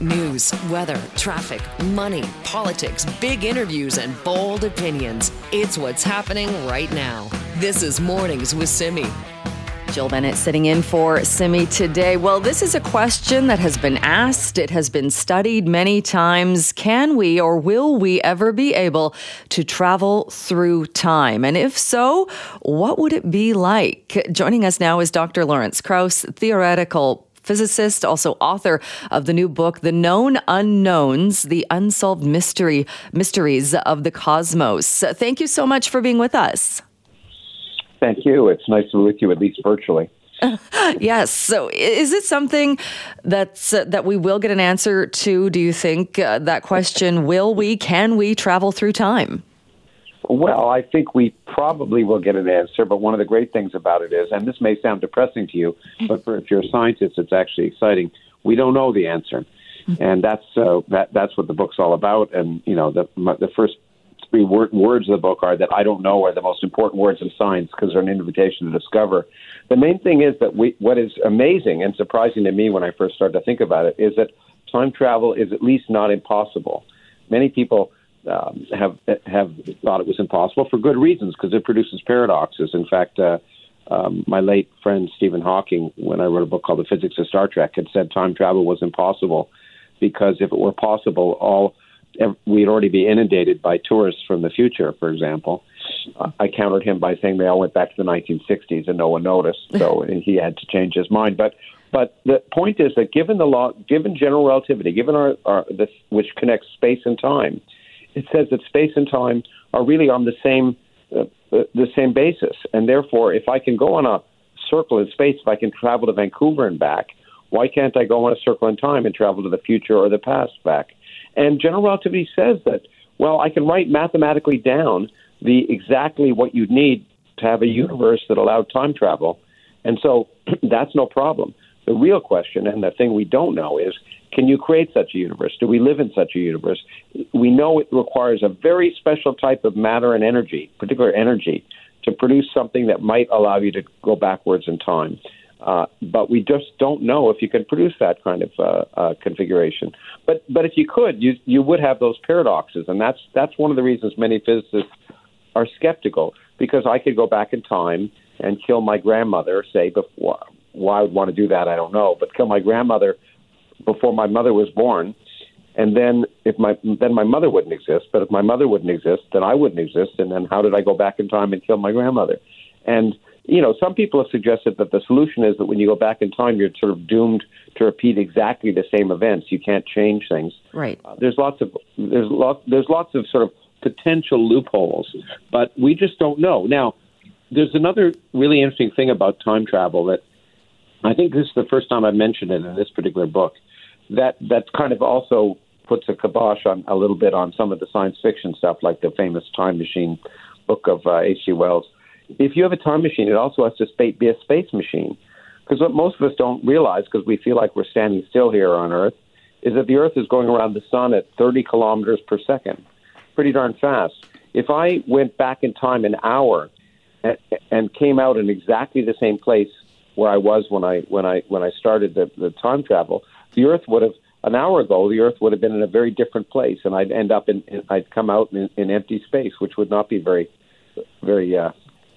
News, weather, traffic, money, politics, big interviews, and bold opinions. It's what's happening right now. This is Mornings with Simi. Jill Bennett sitting in for Simi today. Well, this is a question that has been asked. It has been studied many times. Can we or will we ever be able to travel through time? And if so, what would it be like? Joining us now is Dr. Lawrence Krauss, theoretical physicist, also author of the new book, The Known Unknowns, The Unsolved Mystery Mysteries of the Cosmos. Thank you so much for being with us. Thank you. It's nice to be with you, at least virtually. yes. So, is it something that's uh, that we will get an answer to? Do you think uh, that question? Will we? Can we travel through time? Well, I think we probably will get an answer. But one of the great things about it is, and this may sound depressing to you, but for, if you're a scientist, it's actually exciting. We don't know the answer, and that's uh, that that's what the book's all about. And you know, the my, the first three word, words of the book are that I don't know are the most important words of science because they're an invitation to discover. The main thing is that we, what is amazing and surprising to me when I first started to think about it is that time travel is at least not impossible. Many people um, have have thought it was impossible for good reasons because it produces paradoxes. In fact, uh, um, my late friend Stephen Hawking, when I wrote a book called The Physics of Star Trek, had said time travel was impossible because if it were possible, all we'd already be inundated by tourists from the future, for example. I countered him by saying they all went back to the 1960s and no one noticed, so he had to change his mind. But but the point is that given the law, given general relativity, given our, our this, which connects space and time, it says that space and time are really on the same uh, the same basis, and therefore, if I can go on a circle in space, if I can travel to Vancouver and back, why can't I go on a circle in time and travel to the future or the past back? And general relativity says that, well, I can write mathematically down the exactly what you'd need to have a universe that allowed time travel. And so that's no problem. The real question, and the thing we don't know, is can you create such a universe? Do we live in such a universe? We know it requires a very special type of matter and energy, particular energy, to produce something that might allow you to go backwards in time. Uh, but we just don't know if you can produce that kind of uh, uh, configuration. But but if you could, you you would have those paradoxes, and that's that's one of the reasons many physicists are skeptical because I could go back in time and kill my grandmother. Say before why I would want to do that, I don't know, but kill my grandmother before my mother was born. And then, if my then my mother wouldn't exist. But if my mother wouldn't exist, then I wouldn't exist. And then, how did I go back in time and kill my grandmother? And you know, some people have suggested that the solution is that when you go back in time, you're sort of doomed to repeat exactly the same events. You can't change things. Right. Uh, there's lots of there's lots there's lots of sort of potential loopholes, but we just don't know. Now, there's another really interesting thing about time travel that I think this is the first time I've mentioned it in this particular book. That that kind of also puts a kibosh on a little bit on some of the science fiction stuff, like the famous Time Machine book of H.G. Uh, Wells if you have a time machine, it also has to be a space machine. Because what most of us don't realize, because we feel like we're standing still here on Earth, is that the Earth is going around the sun at 30 kilometers per second, pretty darn fast. If I went back in time an hour and, and came out in exactly the same place where I was when I when I when I started the, the time travel, the Earth would have an hour ago the Earth would have been in a very different place, and I'd end up in, in I'd come out in, in empty space, which would not be very very uh,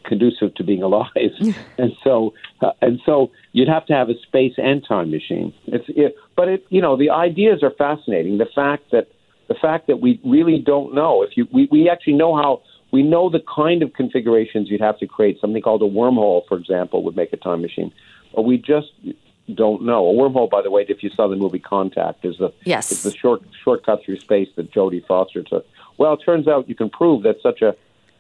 conducive to being alive. and so, uh, and so you'd have to have a space and time machine. It's, it, but it, you know, the ideas are fascinating. The fact that the fact that we really don't know if you we, we actually know how we know the kind of configurations you'd have to create. Something called a wormhole, for example, would make a time machine, but we just don't know. A wormhole, by the way, if you saw the movie Contact, is the yes. is the short shortcut through space that Jodie Foster took. Well, it turns out you can prove that such a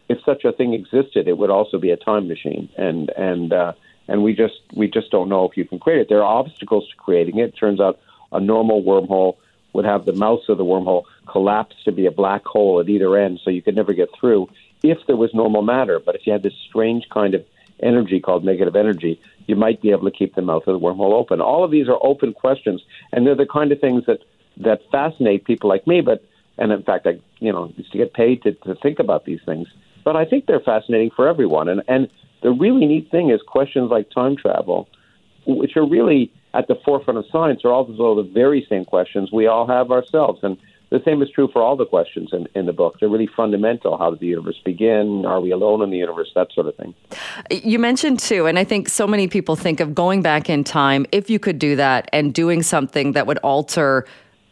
if such a thing existed, it would also be a time machine, and and uh, and we just we just don't know if you can create it. There are obstacles to creating it. it turns out a normal wormhole would have the mouth of the wormhole collapse to be a black hole at either end, so you could never get through if there was normal matter. But if you had this strange kind of energy called negative energy, you might be able to keep the mouth of the wormhole open. All of these are open questions, and they're the kind of things that that fascinate people like me. But and in fact, I you know used to get paid to, to think about these things. But I think they're fascinating for everyone. And and the really neat thing is questions like time travel, which are really at the forefront of science, are also the very same questions we all have ourselves. And the same is true for all the questions in, in the book. They're really fundamental. How did the universe begin? Are we alone in the universe? That sort of thing. You mentioned too, and I think so many people think of going back in time, if you could do that, and doing something that would alter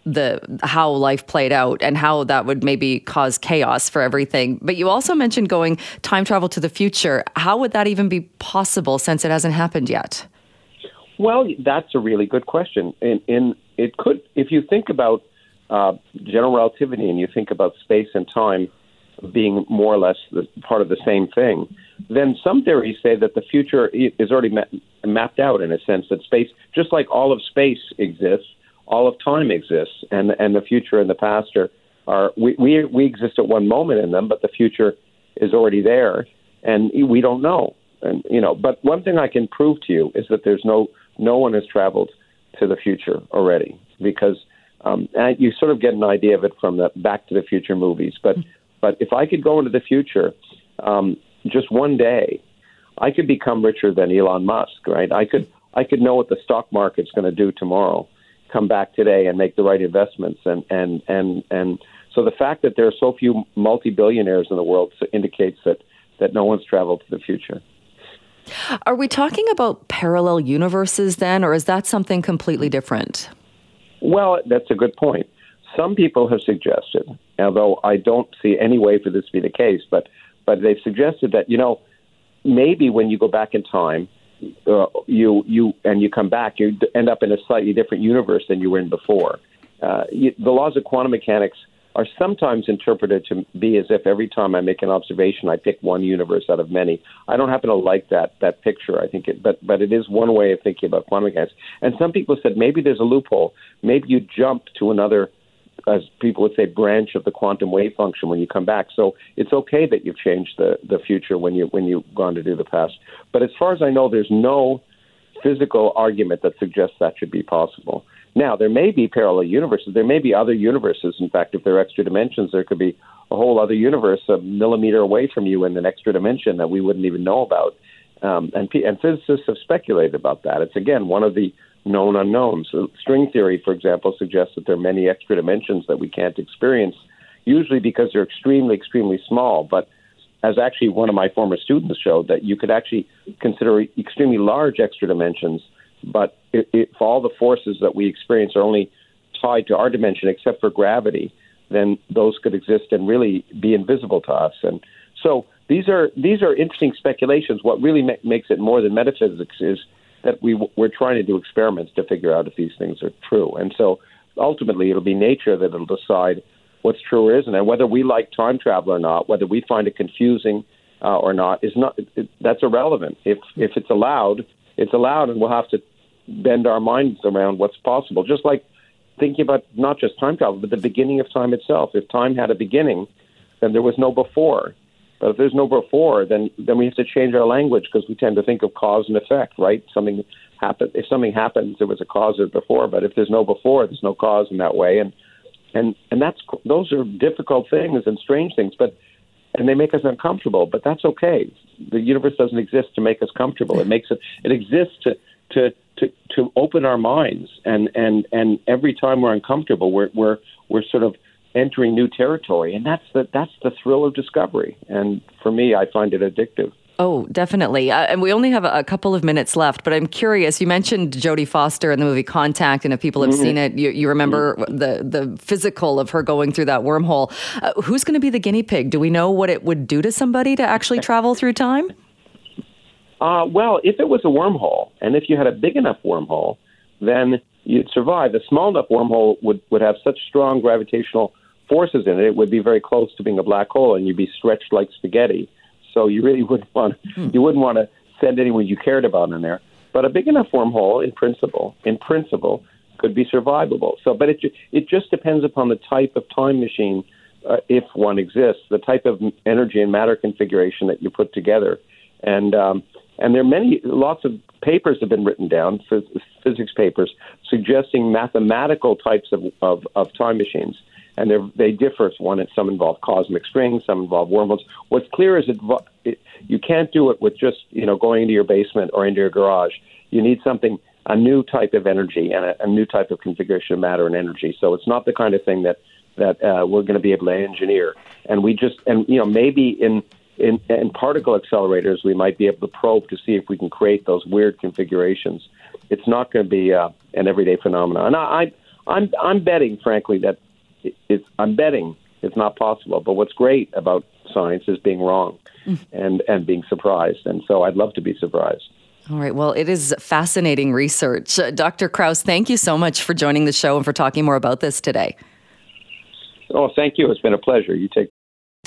the how life played out and how that would maybe cause chaos for everything. But you also mentioned going time travel to the future. How would that even be possible since it hasn't happened yet? Well, that's a really good question. and, in it could, if you think about uh, general relativity and you think about space and time being more or less the, part of the same thing, then some theories say that the future is already ma- mapped out in a sense that space, just like all of space exists, all of time exists, and and the future and the past are are we we, we exist at one moment in them, but the future is already there, and we don't know. And you know, but one thing I can prove to you is that there's no no one has traveled to the future already because um, and you sort of get an idea of it from the Back to the Future movies. But but if I could go into the future, um, just one day, I could become richer than Elon Musk. Right? I could I could know what the stock market's going to do tomorrow. Come back today and make the right investments. And and and and so the fact that there are so few multi billionaires in the world indicates that that no one's traveled to the future. Are we talking about parallel universes then, or is that something completely different? Well, that's a good point. Some people have suggested, although I don't see any way for this to be the case, but but they've suggested that you know maybe when you go back in time, uh, you you and you come back, you end up in a slightly different universe than you were in before. Uh, you, the laws of quantum mechanics are sometimes interpreted to be as if every time I make an observation, I pick one universe out of many. I don't happen to like that that picture. I think it, but but it is one way of thinking about quantum mechanics. And some people said maybe there's a loophole. Maybe you jump to another, as people would say, branch of the quantum wave function when you come back. So it's okay that you've changed the the future when you when you've gone to do the past. But as far as I know, there's no physical argument that suggests that should be possible. Now, there may be parallel universes. There may be other universes. In fact, if there are extra dimensions, there could be a whole other universe a millimeter away from you in an extra dimension that we wouldn't even know about. Um, and, and physicists have speculated about that. It's, again, one of the known unknowns. String theory, for example, suggests that there are many extra dimensions that we can't experience, usually because they're extremely, extremely small. But as actually one of my former students showed, that you could actually consider extremely large extra dimensions – but if, all the forces that we experience are only tied to our dimension, except for gravity, then those could exist and really be invisible to us. And so these are these are interesting speculations. What really ma- makes it more than metaphysics is that we we're trying to do experiments to figure out if these things are true. And so ultimately, it'll be nature that will decide what's true or isn't, and whether we like time travel or not, whether we find it confusing uh, or not, is not it, that's irrelevant. If if it's allowed, it's allowed, and we'll have to bend our minds around what's possible. Just like thinking about not just time travel, but the beginning of time itself. If time had a beginning, then there was no before. But if there's no before, then then we have to change our language because we tend to think of cause and effect, right? Something happened. If something happens, there was a cause of before. But if there's no before, there's no cause in that way. And and and that's those are difficult things and strange things. But and they make us uncomfortable. But that's okay. The universe doesn't exist to make us comfortable. It makes it. It exists to to to to open our minds. And and and every time we're uncomfortable, we're we're we're sort of entering new territory, and that's the that's the thrill of discovery. And for me, I find it addictive. Oh, definitely. Uh, and we only have a, a, couple of minutes left, but I'm curious. You mentioned Jodie Foster in the movie Contact, and if people have mm-hmm. seen it, you, you remember mm-hmm. the the physical of her going through that wormhole. Uh, who's going to be the guinea pig? Do we know what it would do to somebody to actually travel through time? Uh, well, if it was a wormhole, and if you had a big enough wormhole, then you'd survive. A small enough wormhole would, would have such strong gravitational forces in it, it would be very close to being a black hole, and you'd be stretched like spaghetti. So you really wouldn't want hmm. you wouldn't want to send anyone you cared about in there. But a big enough wormhole, in principle, in principle, could be survivable. So, but it it just depends upon the type of time machine, uh, if one exists, the type of energy and matter configuration that you put together, and um, and there are many, lots of papers have been written down, physics papers, suggesting mathematical types of of, of time machines and they differ. One, some involve cosmic strings, some involve wormholes. What's clear is it, you can't do it with just you know going into your basement or into your garage. You need something, a new type of energy and a, a new type of configuration of matter and energy. So it's not the kind of thing that that uh, we're going to be able to engineer. And we just and you know maybe in in, in particle accelerators we might be able to probe to see if we can create those weird configurations. It's not going to be uh, an everyday phenomenon. And I, I I'm I'm betting, frankly, that it's I'm betting it's not possible. But what's great about science is being wrong mm. and and being surprised. And so I'd love to be surprised. All right. Well, it is fascinating research. Uh, Dr. Krauss, thank you so much for joining the show and for talking more about this today. Oh, thank you. It's been a pleasure. You take.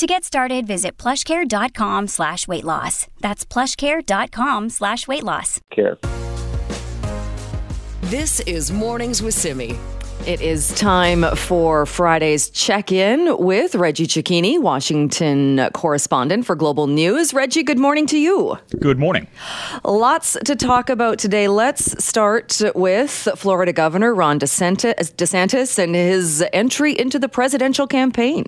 To get started, visit plushcare.com slash weight loss. That's plushcare.com slash weight loss. Care. This is Mornings with Simi. It is time for Friday's check in with Reggie Cecchini, Washington correspondent for Global News. Reggie, good morning to you. Good morning. Lots to talk about today. Let's start with Florida Governor Ron DeSantis and his entry into the presidential campaign.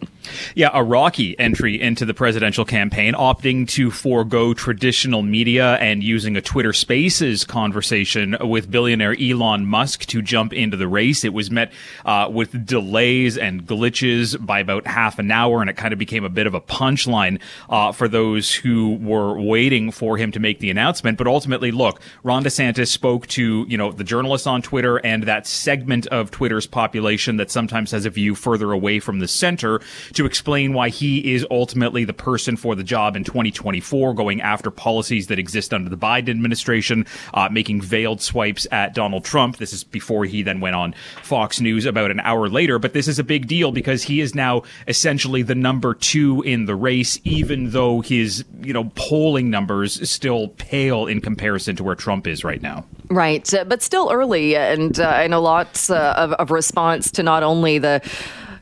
Yeah, a rocky entry into the presidential campaign, opting to forego traditional media and using a Twitter Spaces conversation with billionaire Elon Musk to jump into the race. It was met met uh, with delays and glitches by about half an hour, and it kind of became a bit of a punchline uh, for those who were waiting for him to make the announcement. But ultimately, look, Ron DeSantis spoke to you know the journalists on Twitter and that segment of Twitter's population that sometimes has a view further away from the center to explain why he is ultimately the person for the job in 2024, going after policies that exist under the Biden administration, uh, making veiled swipes at Donald Trump. This is before he then went on Fox Fox News about an hour later. But this is a big deal because he is now essentially the number two in the race, even though his, you know, polling numbers still pale in comparison to where Trump is right now. Right. Uh, but still early. And uh, I know lots uh, of, of response to not only the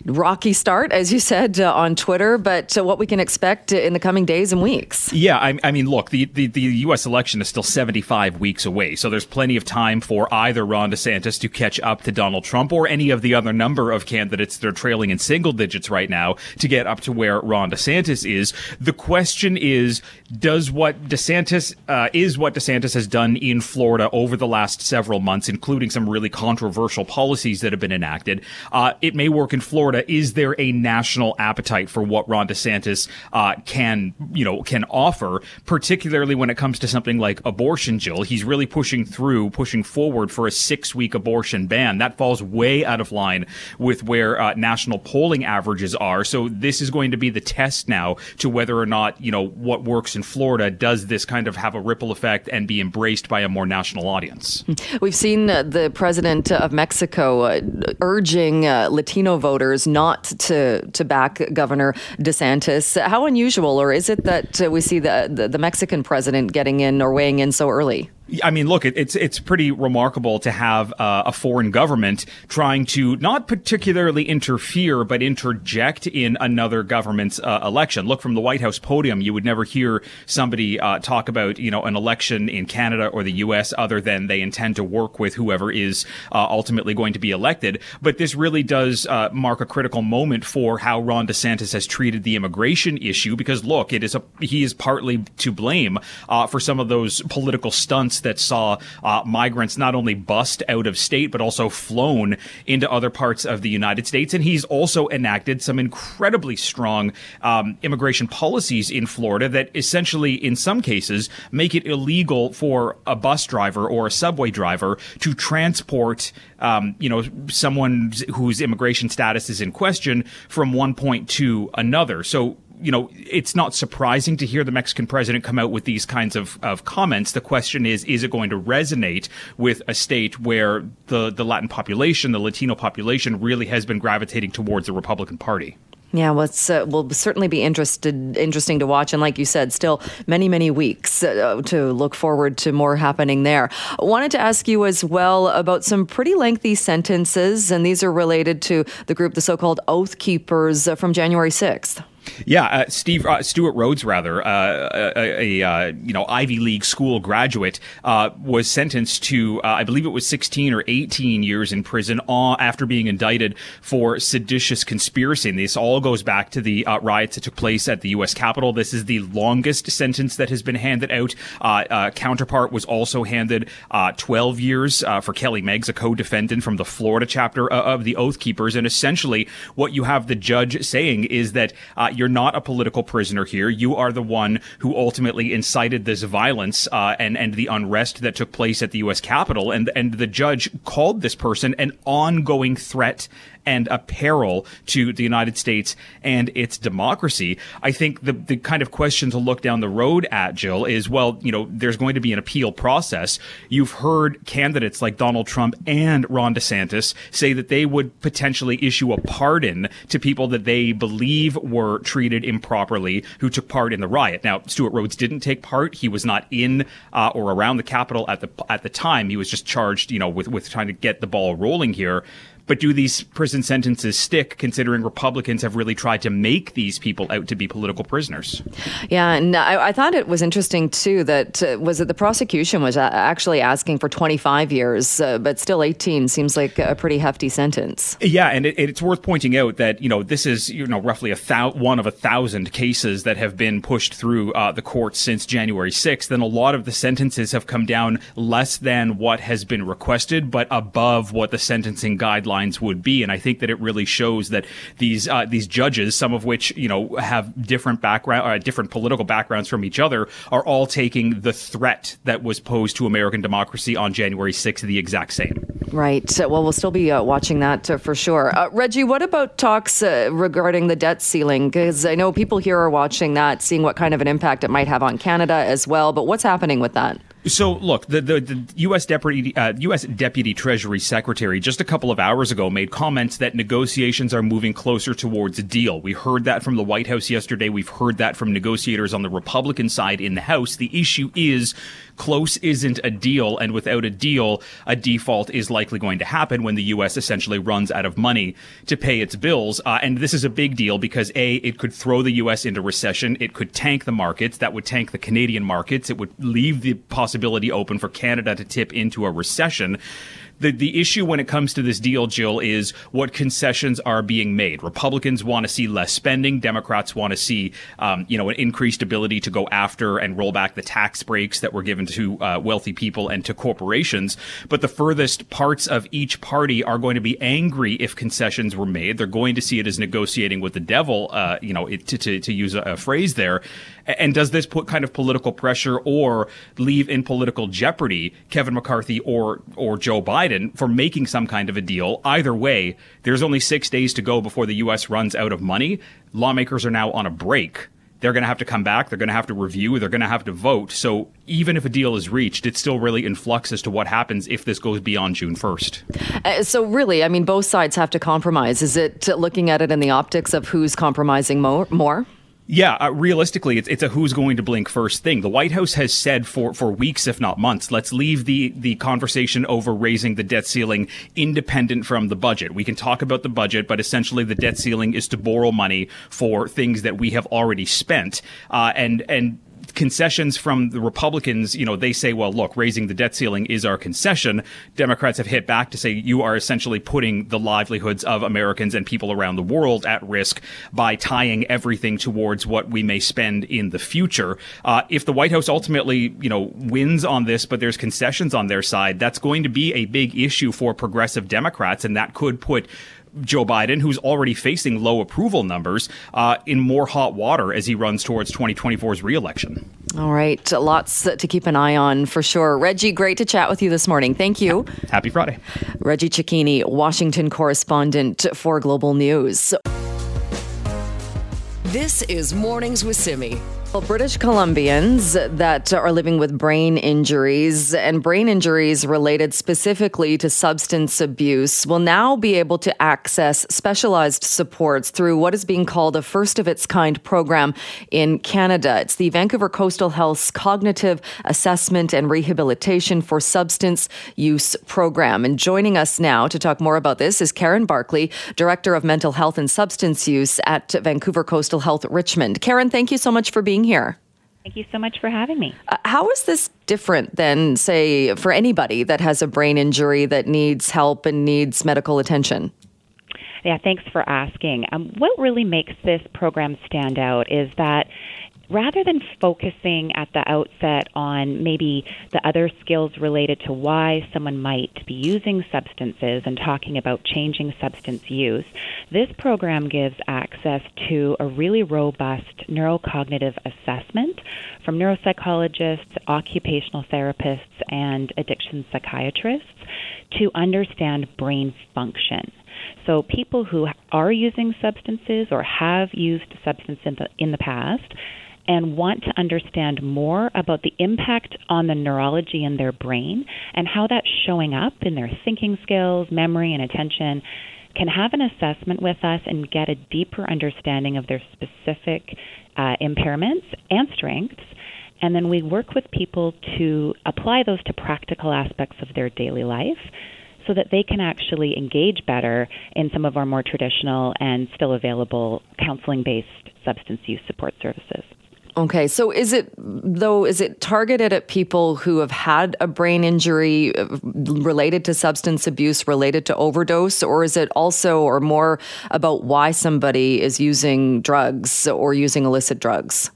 rocky start, as you said uh, on Twitter, but uh, what we can expect in the coming days and weeks. Yeah, I, I mean, look, the, the, the, U.S. election is still 75 weeks away, so there's plenty of time for either Ron DeSantis to catch up to Donald Trump or any of the other number of candidates that are trailing in single digits right now to get up to where Ron DeSantis is. The question is, does what DeSantis uh, is what DeSantis has done in Florida over the last several months, including some really controversial policies that have been enacted, uh, it may work in Florida Is there a national appetite for what Ron DeSantis uh, can, you know, can offer, particularly when it comes to something like abortion, Jill? He's really pushing through, pushing forward for a six week abortion ban. That falls way out of line with where uh, national polling averages are. So this is going to be the test now to whether or not, you know, what works in Florida, does this kind of have a ripple effect and be embraced by a more national audience? We've seen uh, the president of Mexico uh, urging uh, Latino voters not to to back Governor DeSantis. How unusual, or is it that we see the, the, the Mexican president getting in or weighing in so early? I mean, look, it, it's it's pretty remarkable to have uh, a foreign government trying to not particularly interfere, but interject in another government's uh, election. Look, from the White House podium, you would never hear somebody uh, talk about you know an election in Canada or the U.S. other than they intend to work with whoever is uh, ultimately going to be elected. But this really does uh, mark a critical moment for how Ron DeSantis has treated the immigration issue, because look, it is a he is partly to blame uh, for some of those political stunts that saw uh, migrants not only bust out of state, but also flown into other parts of the United States. And he's also enacted some incredibly strong um, immigration policies in Florida that essentially, in some cases, make it illegal for a bus driver or a subway driver to transport, um, you know, someone whose immigration status is in question from one point to another. So you know, it's not surprising to hear the Mexican president come out with these kinds of, of comments. The question is, is it going to resonate with a state where the, the Latin population, the Latino population really has been gravitating towards the Republican Party? Yeah, well, it's, uh, will certainly be interested, interesting to watch. And like you said, still many, many weeks uh, to look forward to more happening there. I wanted to ask you as well about some pretty lengthy sentences, and these are related to the group, the so called Oath Keepers, uh, from January 6th. Yeah, uh, Steve uh, Stewart Rhodes, rather uh, a, a uh, you know Ivy League school graduate, uh, was sentenced to uh, I believe it was 16 or 18 years in prison after being indicted for seditious conspiracy. And this all goes back to the riots that took place at the U.S. Capitol. This is the longest sentence that has been handed out. counterpart was also handed 12 years for Kelly Meggs, a co-defendant from the Florida chapter of the Oath Keepers. And essentially, what you have the judge saying is that you're not a political prisoner here. You are the one who ultimately incited this violence uh, and and the unrest that took place at the U.S. Capitol. And and the judge called this person an ongoing threat and a peril to the United States and its democracy. I think the, the kind of question to look down the road at, Jill, is well, you know, there's going to be an appeal process. You've heard candidates like Donald Trump and Ron DeSantis say that they would potentially issue a pardon to people that they believe were treated improperly who took part in the riot. Now, Stewart Rhodes didn't take part. He was not in uh, or around the Capitol at the at the time. He was just charged, you know, with with trying to get the ball rolling here. But do these prison sentences stick considering Republicans have really tried to make these people out to be political prisoners? Yeah, and I, I thought it was interesting too that uh, was it the prosecution was actually asking for 25 years, uh, but still 18 seems like a pretty hefty sentence. Yeah, and it, it's worth pointing out that you know this is you know roughly a thou- one of a thousand cases that have been pushed through uh, the courts since January 6th, and a lot of the sentences have come down less than what has been requested, but above what the sentencing guidelines guidelines would be. And I think that it really shows that these uh, these judges, some of which you know have different background, uh, different political backgrounds from each other, are all taking the threat that was posed to American democracy on January 6th the exact same. Right. Well, we'll still be uh, watching that uh, for sure. Uh, Reggie, what about talks uh, regarding the debt ceiling? Because I know people here are watching that, seeing what kind of an impact it might have on Canada as well. But what's happening with that? So, look, the, the, the U.S. Deputy uh, U.S. Deputy Treasury Secretary just a couple of hours ago made comments that negotiations are moving closer towards a deal. We heard that from the White House yesterday. We've heard that from negotiators on the Republican side in the House. The issue is close isn't a deal, and without a deal, a default is likely going to happen when the U.S. essentially runs out of money to pay its bills. Uh, and this is a big deal because a it could throw the U.S. into recession. It could tank the markets. That would tank the Canadian markets. It would leave the possibility open for Canada to tip into a recession the the issue when it comes to this deal, Jill, is what concessions are being made. Republicans want to see less spending. Democrats want to see, um, you know, an increased ability to go after and roll back the tax breaks that were given to uh, wealthy people and to corporations. But the furthest parts of each party are going to be angry if concessions were made. They're going to see it as negotiating with the devil, uh, you know, it, to, to, to use a, a phrase there. And does this put kind of political pressure or leave in political jeopardy Kevin McCarthy or or Joe Biden for making some kind of a deal? Either way, there's only six days to go before the U.S. runs out of money. Lawmakers are now on a break. They're going to have to come back. They're going to have to review. They're going to have to vote. So even if a deal is reached, it's still really in flux as to what happens if this goes beyond June 1st. Uh, so, really, I mean, both sides have to compromise. Is it looking at it in the optics of who's compromising more? more? Yeah, uh, realistically, it's, it's a who's going to blink first thing. The White House has said for, for weeks, if not months, let's leave the, the conversation over raising the debt ceiling independent from the budget. We can talk about the budget, but essentially the debt ceiling is to borrow money for things that we have already spent. Uh, and, and concessions from the Republicans, you know, they say, well, look, raising the debt ceiling is our concession. Democrats have hit back to say you are essentially putting the livelihoods of Americans and people around the world at risk by tying everything towards what we may spend in the future. Uh, if the White House ultimately, you know, wins on this, but there's concessions on their side, that's going to be a big issue for progressive Democrats, and that could put Joe Biden, who's already facing low approval numbers, uh, in more hot water as he runs towards 2024's reelection. All right. Lots to keep an eye on for sure. Reggie, great to chat with you this morning. Thank you. Happy Friday. Reggie Cecchini, Washington correspondent for Global News. This is Mornings with Simi. Well, British Columbians that are living with brain injuries and brain injuries related specifically to substance abuse will now be able to access specialized supports through what is being called a first of its kind program in Canada. It's the Vancouver Coastal Health's Cognitive Assessment and Rehabilitation for Substance Use Program. And joining us now to talk more about this is Karen Barclay, Director of Mental Health and Substance Use at Vancouver Coastal Health Richmond. Karen, thank you so much for being being here. Thank you so much for having me. Uh, how is this different than, say, for anybody that has a brain injury that needs help and needs medical attention? Yeah, thanks for asking. Um, what really makes this program stand out is that rather than focusing at the outset on maybe the other skills related to why someone might be using substances and talking about changing substance use, this program gives access to a really robust neurocognitive assessment from neuropsychologists, occupational therapists, and addiction psychiatrists to understand brain function. So, people who are using substances or have used substances in the, in the past and want to understand more about the impact on the neurology in their brain and how that's showing up in their thinking skills, memory, and attention can have an assessment with us and get a deeper understanding of their specific uh, impairments and strengths. And then we work with people to apply those to practical aspects of their daily life so that they can actually engage better in some of our more traditional and still available counseling based substance use support services. Okay, so is it though? Is it targeted at people who have had a brain injury uh, related to substance abuse, related to overdose, or is it also or more about why somebody is using drugs or using illicit drugs?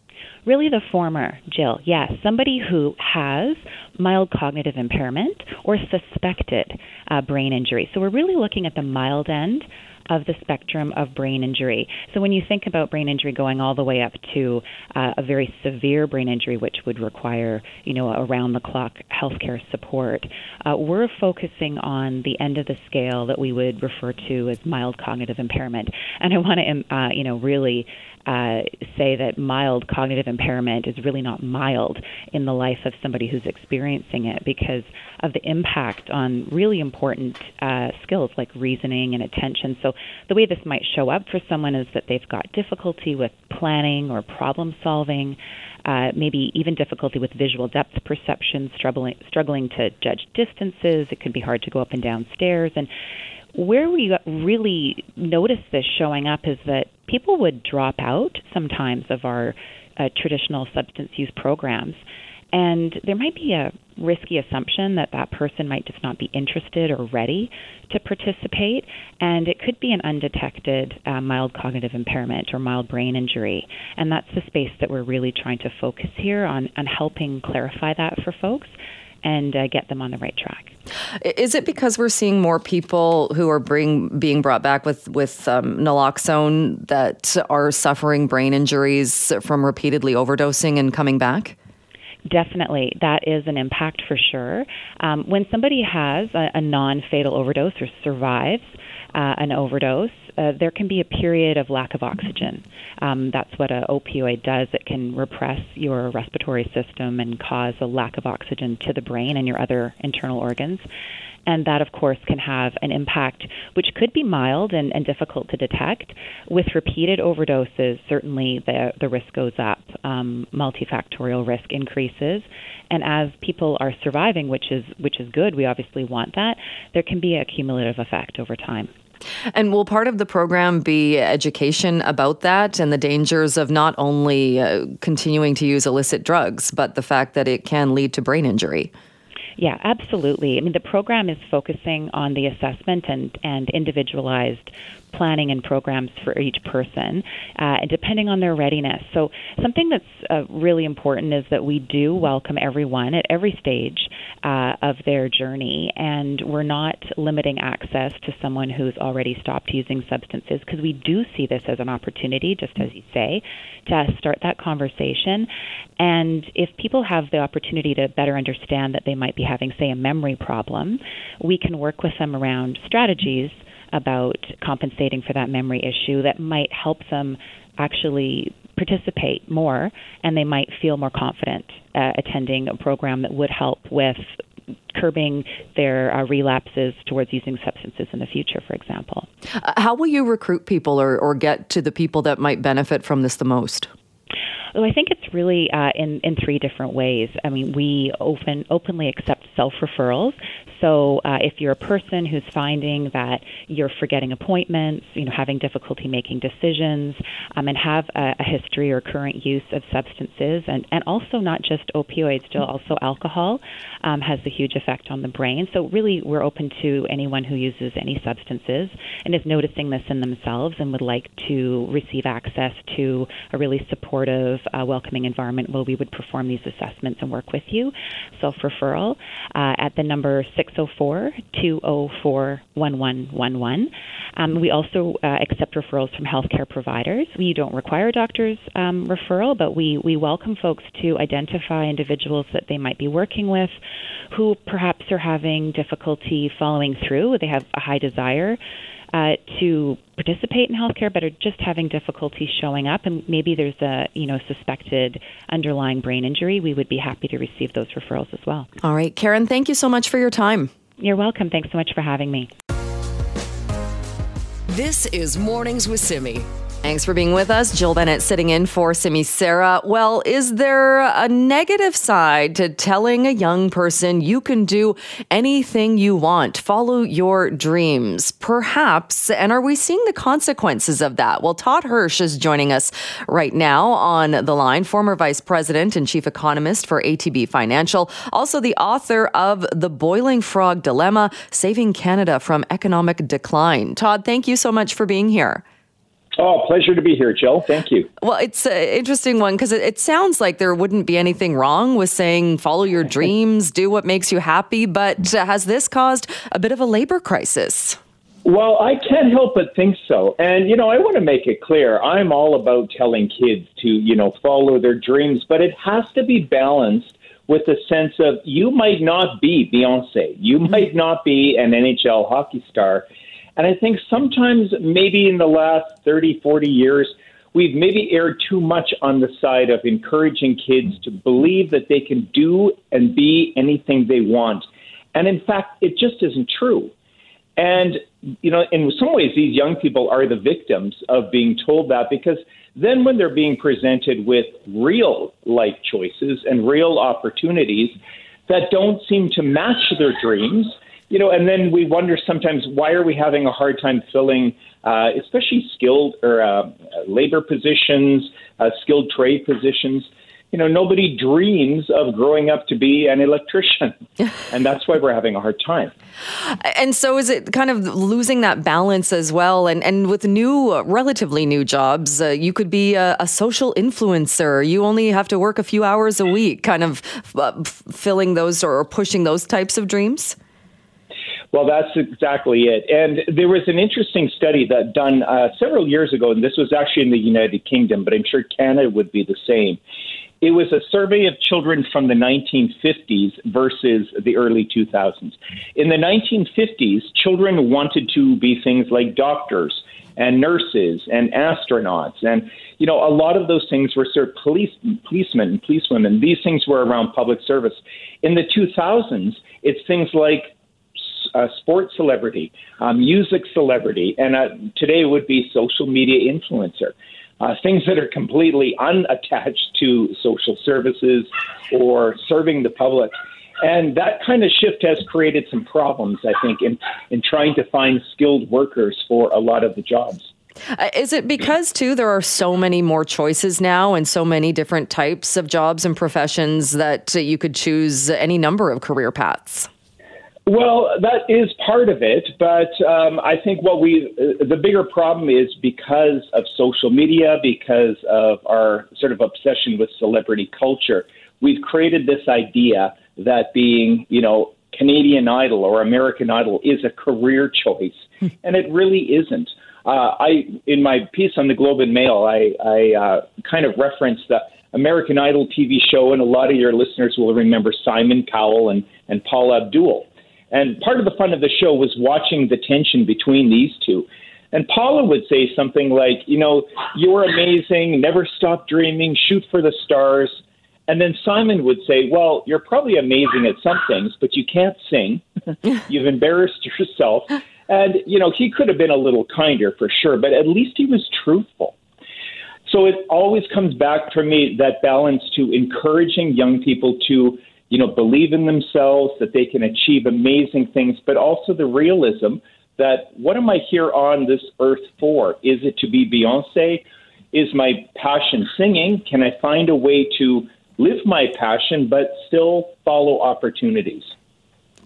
Really, the former, Jill. Yes, somebody who has mild cognitive impairment or suspected uh, brain injury. So we're really looking at the mild end of the spectrum of brain injury. So when you think about brain injury going all the way up to uh, a very severe brain injury, which would require, you know, around the clock healthcare support, uh, we're focusing on the end of the scale that we would refer to as mild cognitive impairment. And I want to, um, uh, you know, really uh, say that mild cognitive impairment is really not mild in the life of somebody who's experiencing it because of the impact on really important uh, skills like reasoning and attention. So, the way this might show up for someone is that they've got difficulty with planning or problem solving. Uh, maybe even difficulty with visual depth perception, struggling struggling to judge distances. It can be hard to go up and down stairs, and where we really notice this showing up is that people would drop out sometimes of our uh, traditional substance use programs. And there might be a risky assumption that that person might just not be interested or ready to participate. And it could be an undetected uh, mild cognitive impairment or mild brain injury. And that's the space that we're really trying to focus here on, on helping clarify that for folks and uh, get them on the right track. Is it because we're seeing more people who are bring, being brought back with with um, naloxone that are suffering brain injuries from repeatedly overdosing and coming back? Definitely, that is an impact for sure. Um, when somebody has a, a non fatal overdose or survives, uh, an overdose, uh, there can be a period of lack of oxygen. Um, that's what an opioid does. It can repress your respiratory system and cause a lack of oxygen to the brain and your other internal organs. And that, of course, can have an impact which could be mild and, and difficult to detect. With repeated overdoses, certainly the, the risk goes up, um, multifactorial risk increases. And as people are surviving, which is, which is good, we obviously want that, there can be a cumulative effect over time. And will part of the program be education about that and the dangers of not only uh, continuing to use illicit drugs, but the fact that it can lead to brain injury? Yeah, absolutely. I mean, the program is focusing on the assessment and, and individualized planning and programs for each person, uh, and depending on their readiness. So, something that's uh, really important is that we do welcome everyone at every stage uh, of their journey, and we're not limiting access to someone who's already stopped using substances because we do see this as an opportunity, just as you say, to start that conversation. And if people have the opportunity to better understand that they might be having, say, a memory problem, we can work with them around strategies about compensating for that memory issue that might help them actually participate more and they might feel more confident uh, attending a program that would help with curbing their uh, relapses towards using substances in the future, for example. Uh, how will you recruit people or, or get to the people that might benefit from this the most? Well, I think it's really uh, in in three different ways. I mean, we open openly accept self referrals. So uh, if you're a person who's finding that you're forgetting appointments, you know, having difficulty making decisions, um, and have a, a, history or current use of substances, and, and also not just opioids, still also alcohol um, has a huge effect on the brain. So really, we're open to anyone who uses any substances and is noticing this in themselves and would like to receive access to a really supportive, uh, welcoming environment where we would perform these assessments and work with you. Self referral uh, at the number 604 204 1111. Um, we also uh, accept referrals from healthcare providers. We don't require a doctor's um, referral, but we, we welcome folks to identify individuals that they might be working with who perhaps are having difficulty following through. They have a high desire uh, to participate in healthcare, but are just having difficulty showing up, and maybe there's a you know suspected underlying brain injury, we would be happy to receive those referrals as well. All right, Karen, thank you so much for your time. You're welcome. Thanks so much for having me. This is Mornings with Simi. Thanks for being with us. Jill Bennett sitting in for Simi Sara. Well, is there a negative side to telling a young person you can do anything you want, follow your dreams? Perhaps. And are we seeing the consequences of that? Well, Todd Hirsch is joining us right now on the line, former vice president and chief economist for ATB Financial, also the author of The Boiling Frog Dilemma Saving Canada from Economic Decline. Todd, thank you so much for being here. Oh, pleasure to be here, Jill. Thank you. Well, it's an interesting one because it, it, sounds like there wouldn't be anything wrong with saying follow your dreams, do what makes you happy, but uh, has this caused a bit of a labor crisis? Well, I can't help but think so. And, you know, I want to make it clear I'm all about telling kids to, you know, follow their dreams, but it has to be balanced with a sense of you might not be Beyonce, you mm-hmm. might not be an NHL hockey star and I think sometimes, maybe in the last 30, 40 years, we've maybe erred too much on the side of encouraging kids to believe that they can do and be anything they want. And in fact, it just isn't true. And, you know, in some ways, these young people are the victims of being told that because then when they're being presented with real life choices and real opportunities that don't seem to match their dreams, you know, and then we wonder sometimes why are we having a hard time filling, uh, especially skilled or uh, labor positions, uh, skilled trade positions. You know, nobody dreams of growing up to be an electrician, and that's why we're having a hard time. And so, is it kind of losing that balance as well? And and with new, uh, relatively new jobs, uh, you could be a, a, social influencer. You only have to work a few hours a week, kind of uh, filling those or pushing those types of dreams. Well, that's exactly it. And there was an interesting study that done uh, several years ago, and this was actually in the United Kingdom, but I'm sure Canada would be the same. it was a survey of children from the 1950s versus the early 2000s. In the 1950s, children wanted to be things like doctors and nurses and astronauts and you know a lot of those things were sort of police policemen and policewomen these things were around public service in the 2000s it's things like uh, sports celebrity uh, music celebrity and uh, today would be social media influencer uh, things that are completely unattached to social services or serving the public. And that kind of shift has created some problems, I think, in, in trying to find skilled workers for a lot of the jobs. Uh, is it because, too, there are so many more choices now and so many different types of jobs and professions that uh, you could choose any number of career paths? Well, that is part of it, but um, I think what we uh, the bigger problem is because of social media, because of our sort of obsession with celebrity culture, we've created this idea that being, you know, Canadian Idol or American Idol is a career choice, hmm. and it really isn't. Uh, I in my piece on the Globe and Mail, I, I uh, kind of referenced the American Idol TV show, and a lot of your listeners will remember Simon Cowell and and Paula Abdul. And part of the fun of the show was watching the tension between these two. And Paula would say something like, you know, you're amazing, never stop dreaming, shoot for the stars. And then Simon would say, well, you're probably amazing at some things, but you can't sing. You've embarrassed yourself. And, you know, he could have been a little kinder for sure, but at least he was truthful. So it always comes back for me that balance to encouraging young people to you know, believe in themselves, that they can achieve amazing things, but also the realism that what am I here on this earth for? Is it to be Beyonce? Is my passion singing? Can I find a way to live my passion but still follow opportunities?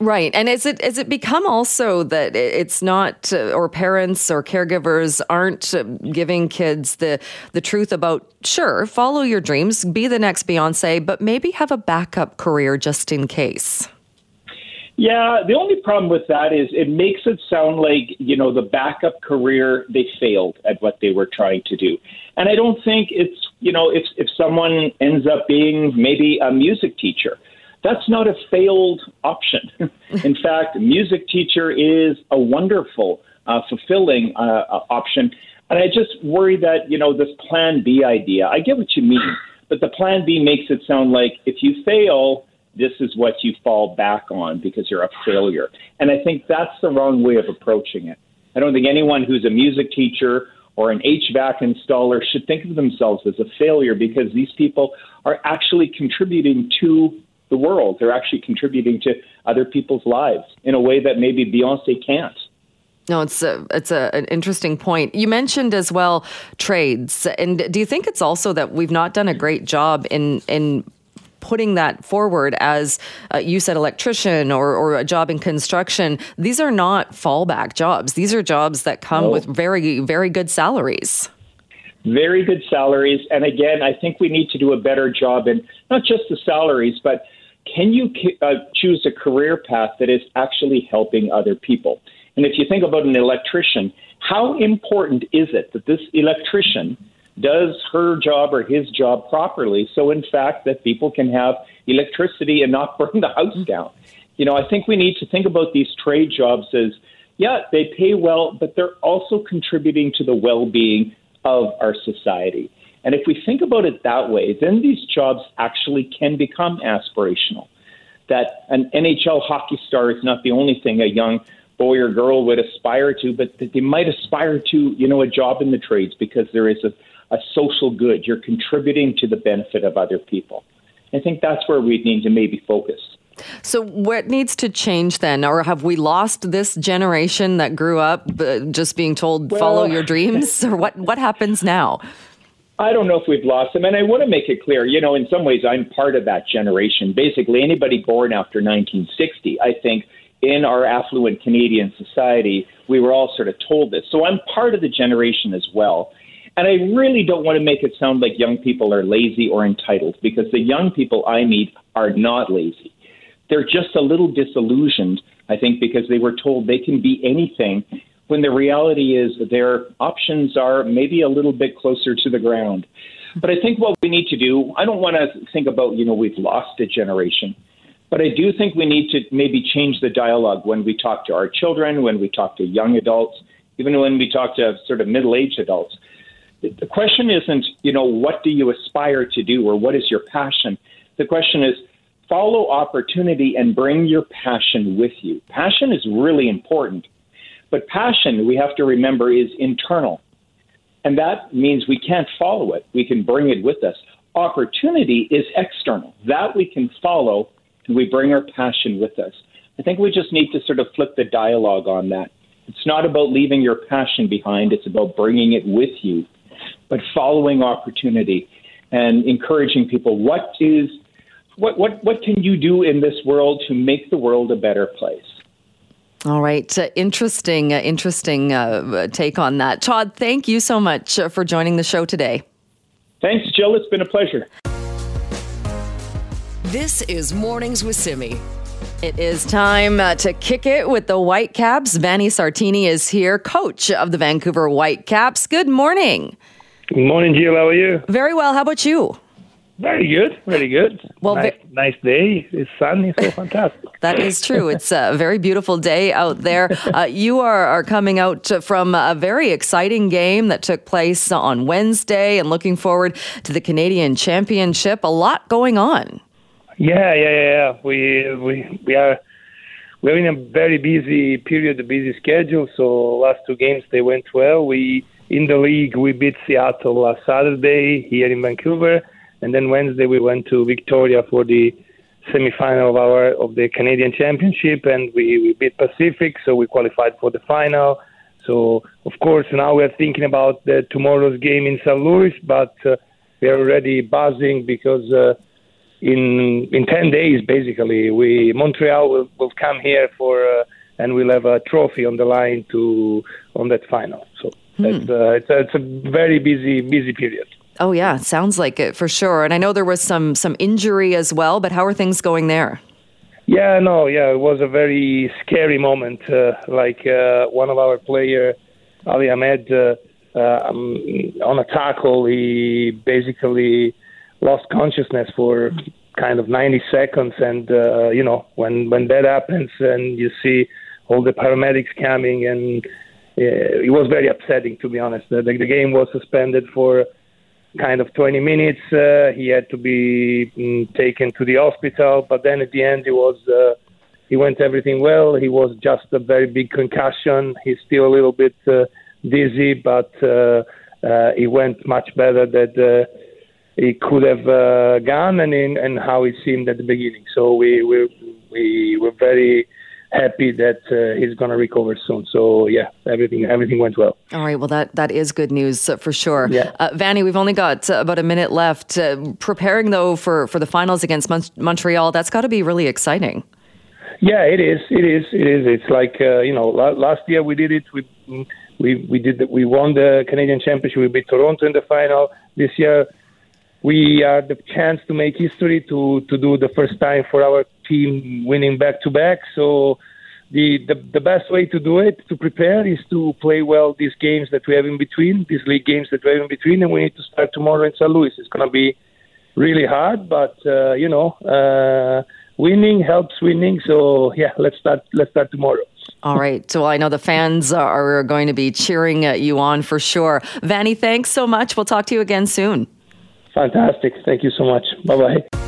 Right. And is it is it become also that it's not uh, or parents or caregivers aren't uh, giving kids the the truth about sure, follow your dreams, be the next Beyonce, but maybe have a backup career just in case. Yeah, the only problem with that is it makes it sound like, you know, the backup career they failed at what they were trying to do. And I don't think it's, you know, if if someone ends up being maybe a music teacher, that's not a failed option. In fact, music teacher is a wonderful, uh, fulfilling uh, uh, option. And I just worry that, you know, this plan B idea, I get what you mean, but the plan B makes it sound like if you fail, this is what you fall back on because you're a failure. And I think that's the wrong way of approaching it. I don't think anyone who's a music teacher or an HVAC installer should think of themselves as a failure because these people are actually contributing to the world. They're actually contributing to other people's lives in a way that maybe Beyonce can't. No, it's a, it's a, an interesting point. You mentioned as well trades, and do you think it's also that we've not done a great job in in putting that forward as uh, you said, electrician or or a job in construction? These are not fallback jobs. These are jobs that come no. with very very good salaries very good salaries. And again, I think we need to do a better job in not just the salaries, but can you uh, choose a career path that is actually helping other people? And if you think about an electrician, how important is it that this electrician does her job or his job properly so in fact that people can have electricity and not burn the house down? You know i think we need to think about these trade jobs as yeah they pay well but they're also contributing to the well-being of our society and if we think about it that way, then these jobs actually can become aspirational. That an NHL hockey star is not the only thing a young boy or girl would aspire to, but that they might aspire to, you know, a job in the trades because there is a, a social good. You're contributing to the benefit of other people. I think that's where we need to maybe focus. So, what needs to change then? Or have we lost this generation that grew up uh, just being told, well, follow your dreams? or what, what happens now? I don't know if we've lost them. And I want to make it clear, you know, in some ways, I'm part of that generation. Basically, anybody born after 1960, I think, in our affluent Canadian society, we were all sort of told this. So I'm part of the generation as well. And I really don't want to make it sound like young people are lazy or entitled because the young people I meet are not lazy. They're just a little disillusioned, I think, because they were told they can be anything when the reality is that their options are maybe a little bit closer to the ground. But I think what we need to do, I don't want to think about, you know, we've lost a generation. But I do think we need to maybe change the dialogue when we talk to our children, when we talk to young adults, even when we talk to sort of middle aged adults. The question isn't, you know, what do you aspire to do or what is your passion? The question is, follow opportunity and bring your passion with you. Passion is really important. But passion, we have to remember, is internal. And that means we can't follow it. We can bring it with us. Opportunity is external. That we can follow and we bring our passion with us. I think we just need to sort of flip the dialogue on that. It's not about leaving your passion behind, it's about bringing it with you, but following opportunity and encouraging people what is what what what can you do in this world to make the world a better place? All right. Uh, interesting, uh, interesting uh, take on that. Todd, thank you so much uh, for joining the show today. Thanks, Jill. It's been a pleasure. This is Mornings with Simi. It is time uh, to kick it with the Whitecaps. Vanni Sartini is here, coach of the Vancouver Whitecaps. Good morning. Good morning, Jill. How are you? Very well. How about you? Very good, very good. Well, nice, vi- nice day. It's sunny, so fantastic. that is true. It's a very beautiful day out there. Uh, you are, are coming out from a very exciting game that took place on Wednesday and looking forward to the Canadian Championship. A lot going on. Yeah, yeah, yeah. We we we are we're in a very busy period, a busy schedule. So last two games they went well. We in the league we beat Seattle last Saturday here in Vancouver, and then Wednesday we went to Victoria for the semifinal of our of the Canadian Championship, and we, we beat Pacific, so we qualified for the final. So of course now we're thinking about the tomorrow's game in St. Louis, but uh, we are already buzzing because. Uh, in in ten days, basically, we Montreal will, will come here for uh, and we'll have a trophy on the line to on that final. So hmm. it's, uh, it's, a, it's a very busy busy period. Oh yeah, sounds like it for sure. And I know there was some some injury as well, but how are things going there? Yeah, no, yeah, it was a very scary moment. Uh, like uh, one of our player, Ali Ahmed, uh, uh, um, on a tackle, he basically lost consciousness for kind of 90 seconds. And uh, you know, when when that happens, and you see all the paramedics coming, and uh, it was very upsetting to be honest. The, the game was suspended for kind of 20 minutes. Uh, he had to be mm, taken to the hospital, but then at the end, it was. Uh, he went everything well. He was just a very big concussion. He's still a little bit uh, dizzy, but uh, uh, he went much better than uh, he could have uh, gone and in, and how it seemed at the beginning. So we we we were very happy that uh, he's going to recover soon. So yeah, everything everything went well. All right, well that that is good news uh, for sure. Yeah. Uh, Vanni, we've only got uh, about a minute left. Uh, preparing though for for the finals against Mon- Montreal, that's got to be really exciting. Yeah, it is. It is. It is. It's like uh, you know, last year we did it. We we we did. We won the Canadian Championship. We beat Toronto in the final. This year we are the chance to make history to to do the first time for our team winning back to back. So the, the the best way to do it to prepare is to play well these games that we have in between, these league games that we have in between, and we need to start tomorrow in San Luis. It's going to be really hard, but uh, you know, uh, winning helps winning. So yeah, let's start let's start tomorrow. All right. So I know the fans are going to be cheering you on for sure. Vanni, thanks so much. We'll talk to you again soon. Fantastic. Thank you so much. Bye bye.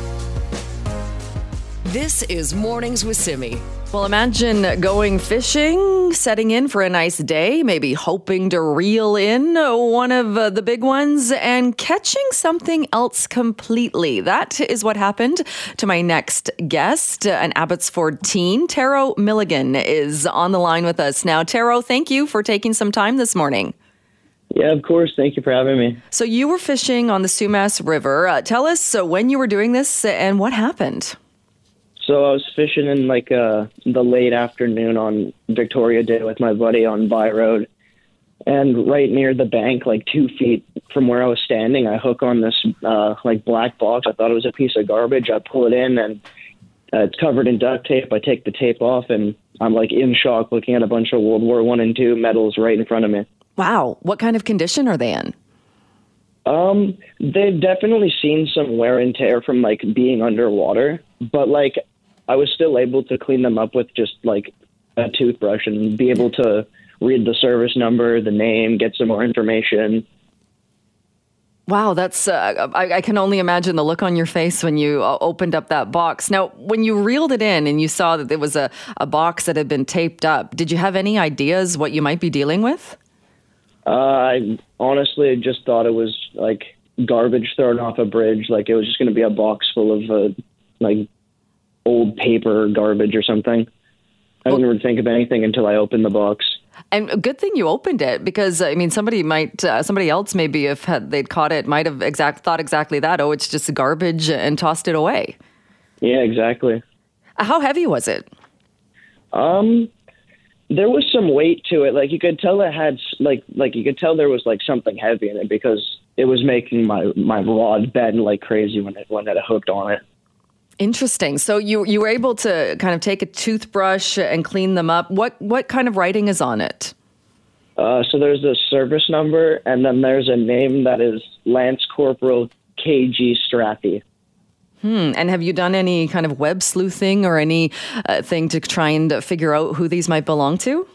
This is Mornings with Simi. Well, imagine going fishing, setting in for a nice day, maybe hoping to reel in one of uh, the big ones and catching something else completely. That is what happened to my next guest, an Abbotsford teen. Taro Milligan is on the line with us now. Taro, thank you for taking some time this morning. Yeah, of course. Thank you for having me. So, you were fishing on the Sumas River. Uh, tell us uh, when you were doing this and what happened. So, I was fishing in like uh, the late afternoon on Victoria Day with my buddy on Vye Road. And right near the bank, like two feet from where I was standing, I hook on this uh, like black box. I thought it was a piece of garbage. I pull it in and uh, it's covered in duct tape. I take the tape off and I'm like in shock looking at a bunch of World War One and Two medals right in front of me. Wow. What kind of condition are they in? Um, they've definitely seen some wear and tear from like being underwater, but like I was still able to clean them up with just like a toothbrush and be able to read the service number, the name, get some more information. Wow, that's uh, I, I, can only imagine the look on your face when you uh, opened up that box. Now, when you reeled it in and you saw that there was a, a box that had been taped up, did you have any ideas what you might be dealing with? Uh, I honestly just thought it was like garbage thrown off a bridge. Like it was just going to be a box full of uh, like old paper garbage or something. I didn't even think of anything until I opened the box. And a good thing you opened it because I mean somebody might uh, somebody else maybe if had, they'd caught it might have exact thought exactly that oh it's just garbage and tossed it away. Yeah, exactly. How heavy was it? Um, there was some weight to it. Like you could tell it had like like you could tell there was like something heavy in it because it was making my my rod bend like crazy when it when it hooked on it. Interesting. So you you were able to kind of take a toothbrush and clean them up. What what kind of writing is on it? Uh, so there's a service number, and then there's a name that is Lance Corporal KG Strathy. Hmm. And have you done any kind of web sleuthing or any uh, thing to try and figure out who these might belong to?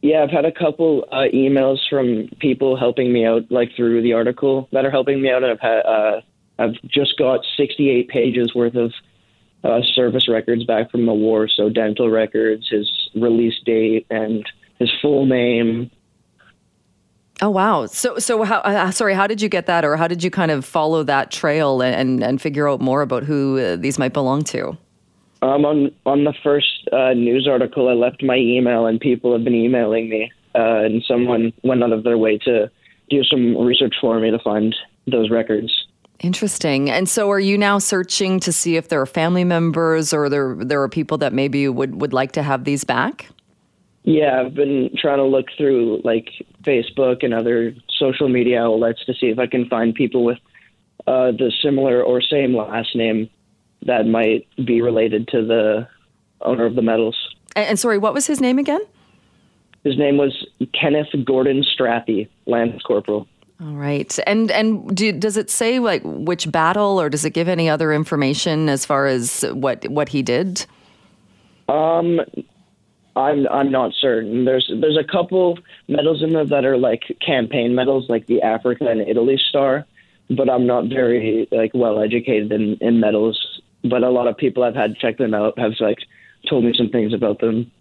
Yeah, I've had a couple uh, emails from people helping me out, like through the article that are helping me out. I've had, uh, I've just got 68 pages worth of uh, service records back from the war. So dental records, his release date, and his full name. Oh wow! So so how uh, sorry? How did you get that, or how did you kind of follow that trail and and figure out more about who uh, these might belong to? Um, on on the first uh, news article, I left my email, and people have been emailing me, uh, and someone went out of their way to do some research for me to find those records. Interesting. And so, are you now searching to see if there are family members or there there are people that maybe would would like to have these back? Yeah, I've been trying to look through like Facebook and other social media outlets to see if I can find people with uh, the similar or same last name that might be related to the owner of the medals. And, and sorry, what was his name again? His name was Kenneth Gordon Strathy, Lance Corporal. All right, and and do, does it say like which battle, or does it give any other information as far as what what he did? Um, I'm I'm not certain. There's there's a couple medals in there that are like campaign medals, like the Africa and Italy Star, but I'm not very like well educated in in medals. But a lot of people I've had check them out have like told me some things about them.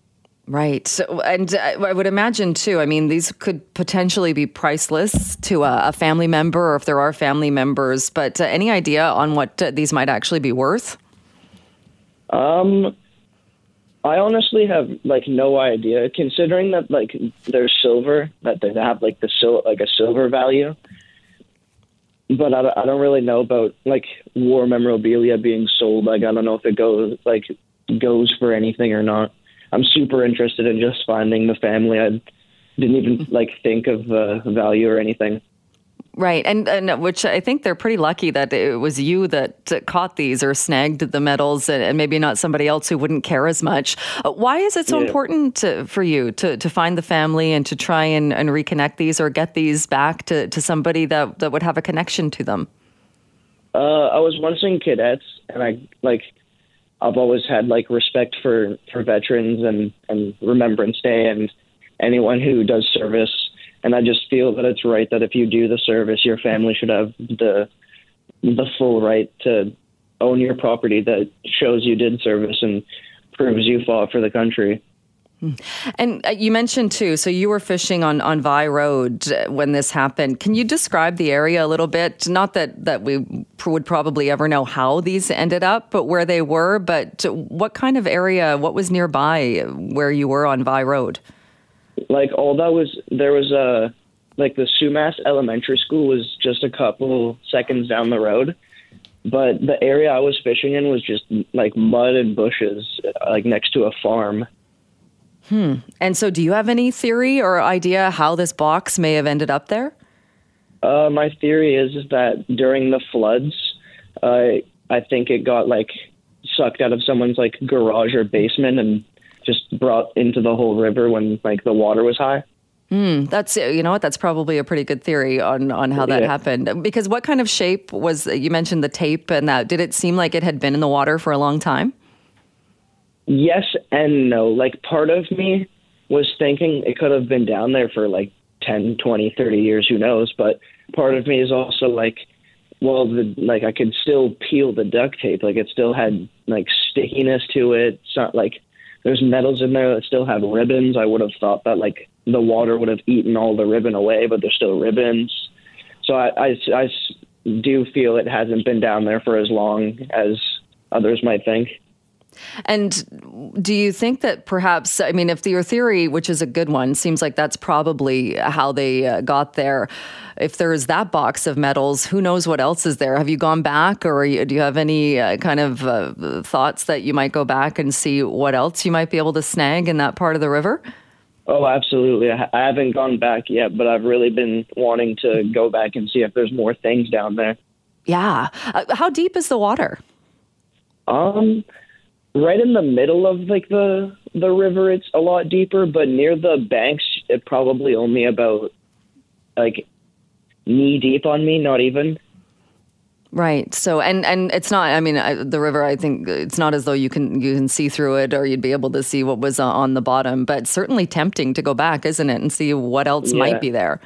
Right. So, and I would imagine too, I mean, these could potentially be priceless to a, a family member or if there are family members, but uh, any idea on what uh, these might actually be worth? Um, I honestly have like no idea considering that like they're silver, that they have like the sil- like a silver value. But I, I don't really know about like war memorabilia being sold. Like I don't know if it goes like goes for anything or not. I'm super interested in just finding the family. I didn't even like think of uh, value or anything. Right, and, and which I think they're pretty lucky that it was you that caught these or snagged the medals, and, maybe not somebody else who wouldn't care as much. Uh, why is it so yeah. important to, for you to, to find the family and to try and, and reconnect these or get these back to, to somebody that, that would have a connection to them? Uh, I was once in cadets, and I like I've always had like respect for for veterans and and Remembrance Day and anyone who does service. And I just feel that it's right that if you do the service, your family should have the the full right to own your property that shows you did service and proves you fought for the country. And uh, you mentioned too, so you were fishing on, on Vye Road when this happened. Can you describe the area a little bit? Not that, that we would probably ever know how these ended up, but where they were. But what kind of area, what was nearby where you were on Vye Road? Like all that was, there was a, like the Sumas Elementary School was just a couple seconds down the road. But the area I was fishing in was just like mud and bushes, like next to a farm. Hmm. And so, do you have any theory or idea how this box may have ended up there? Uh, my theory is, is that during the floods, uh, I think it got like sucked out of someone's like garage or basement and just brought into the whole river when like the water was high. Mm, that's you know what that's probably a pretty good theory on on how that Yeah. happened because what kind of shape was you mentioned the tape and that did it seem like it had been in the water for a long time? Yes and no. Like part of me was thinking it could have been down there for like 10, 20, 30 years, who knows, but part of me is also like well the like I could still peel the duct tape, like it still had like stickiness to it. It's not like there's medals in there that still have ribbons. I would have thought that like the water would have eaten all the ribbon away, but there's still ribbons. So I, I, I do feel it hasn't been down there for as long as others might think. And do you think that perhaps, I mean, if your theory, which is a good one, seems like that's probably how they uh, got there. If there's that box of medals, who knows what else is there? Have you gone back or you, do you have any uh, kind of uh, thoughts that you might go back and see what else you might be able to snag in that part of the river? Oh, absolutely. I, I haven't gone back yet, but I've really been wanting to go back and see if there's more things down there. Yeah. Uh, how deep is the water? Um, right in the middle of like the the river, it's a lot deeper, but near the banks, it probably only about like knee deep on me, not even. Right. So, and and it's not. I mean, I, the river. I think it's not as though you can you can see through it, or you'd be able to see what was uh, on the bottom. But certainly tempting to go back, isn't it, and see what else Yeah. might be there.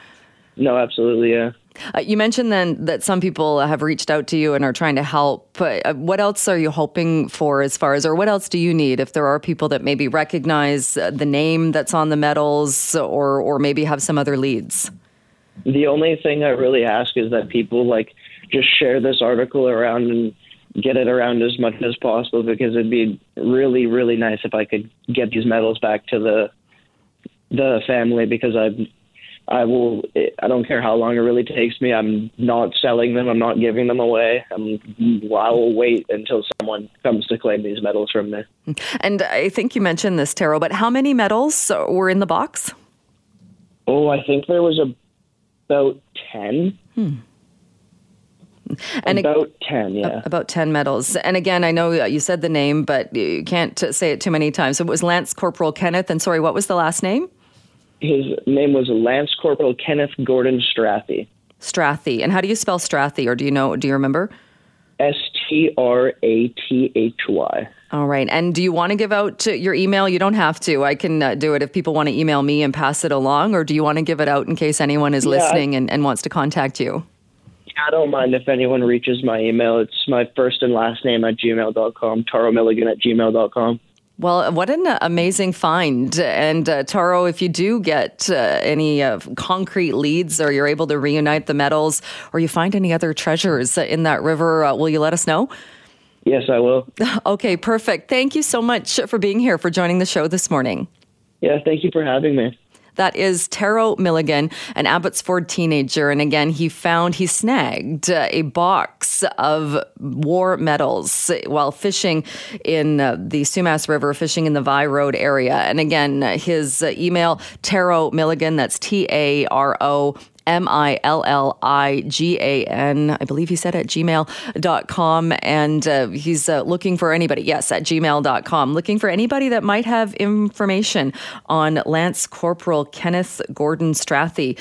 No, absolutely, yeah. Uh, you mentioned then that some people have reached out to you and are trying to help. Uh, what else are you hoping for as far as, or what else do you need if there are people that maybe recognize uh, the name that's on the medals, or or maybe have some other leads? The only thing I really ask is that people like just share this article around and get it around as much as possible because it'd be really, really nice if I could get these medals back to the the family because I I will I don't care how long it really takes me. I'm not selling them. I'm not giving them away. I'm, I will wait until someone comes to claim these medals from me. And I think you mentioned this, Taro, but how many medals were in the box? Oh, I think there was about ten. Hmm. And it- about ten, yeah. About 10 medals. And again, I know you said the name, but you can't say it too many times. So it was Lance Corporal Kenneth. And sorry, what was the last name? His name was Lance Corporal Kenneth Gordon Strathy. Strathy. And how do you spell Strathy? Or do you know, do you remember? S T R A T H Y. All right. And do you want to give out your email? You don't have to. I can uh, do it if people want to email me and pass it along. Or do you want to give it out in case anyone is Yeah, I- listening and, and wants to contact you? I don't mind if anyone reaches my email. It's my first and last name at gmail.com, Taro Milligan at gmail.com. Well, what an amazing find. And uh, Taro, if you do get uh, any uh, concrete leads or you're able to reunite the medals or you find any other treasures in that river, uh, will you let us know? Yes, I will. Okay, perfect. Thank you so much for being here, for joining the show this morning. Yeah, thank you for having me. That is Taro Milligan, an Abbotsford teenager. And again, he found, he snagged uh, a box of war medals while fishing in uh, the Sumas River, fishing in the Vye Road area. And again, his email, Taro Milligan, that's T A R O. M I L L I G A N, I believe he said at gmail.com. And uh, he's uh, looking for anybody, yes, at gmail.com, looking for anybody that might have information on Lance Corporal Kenneth Gordon Strathy.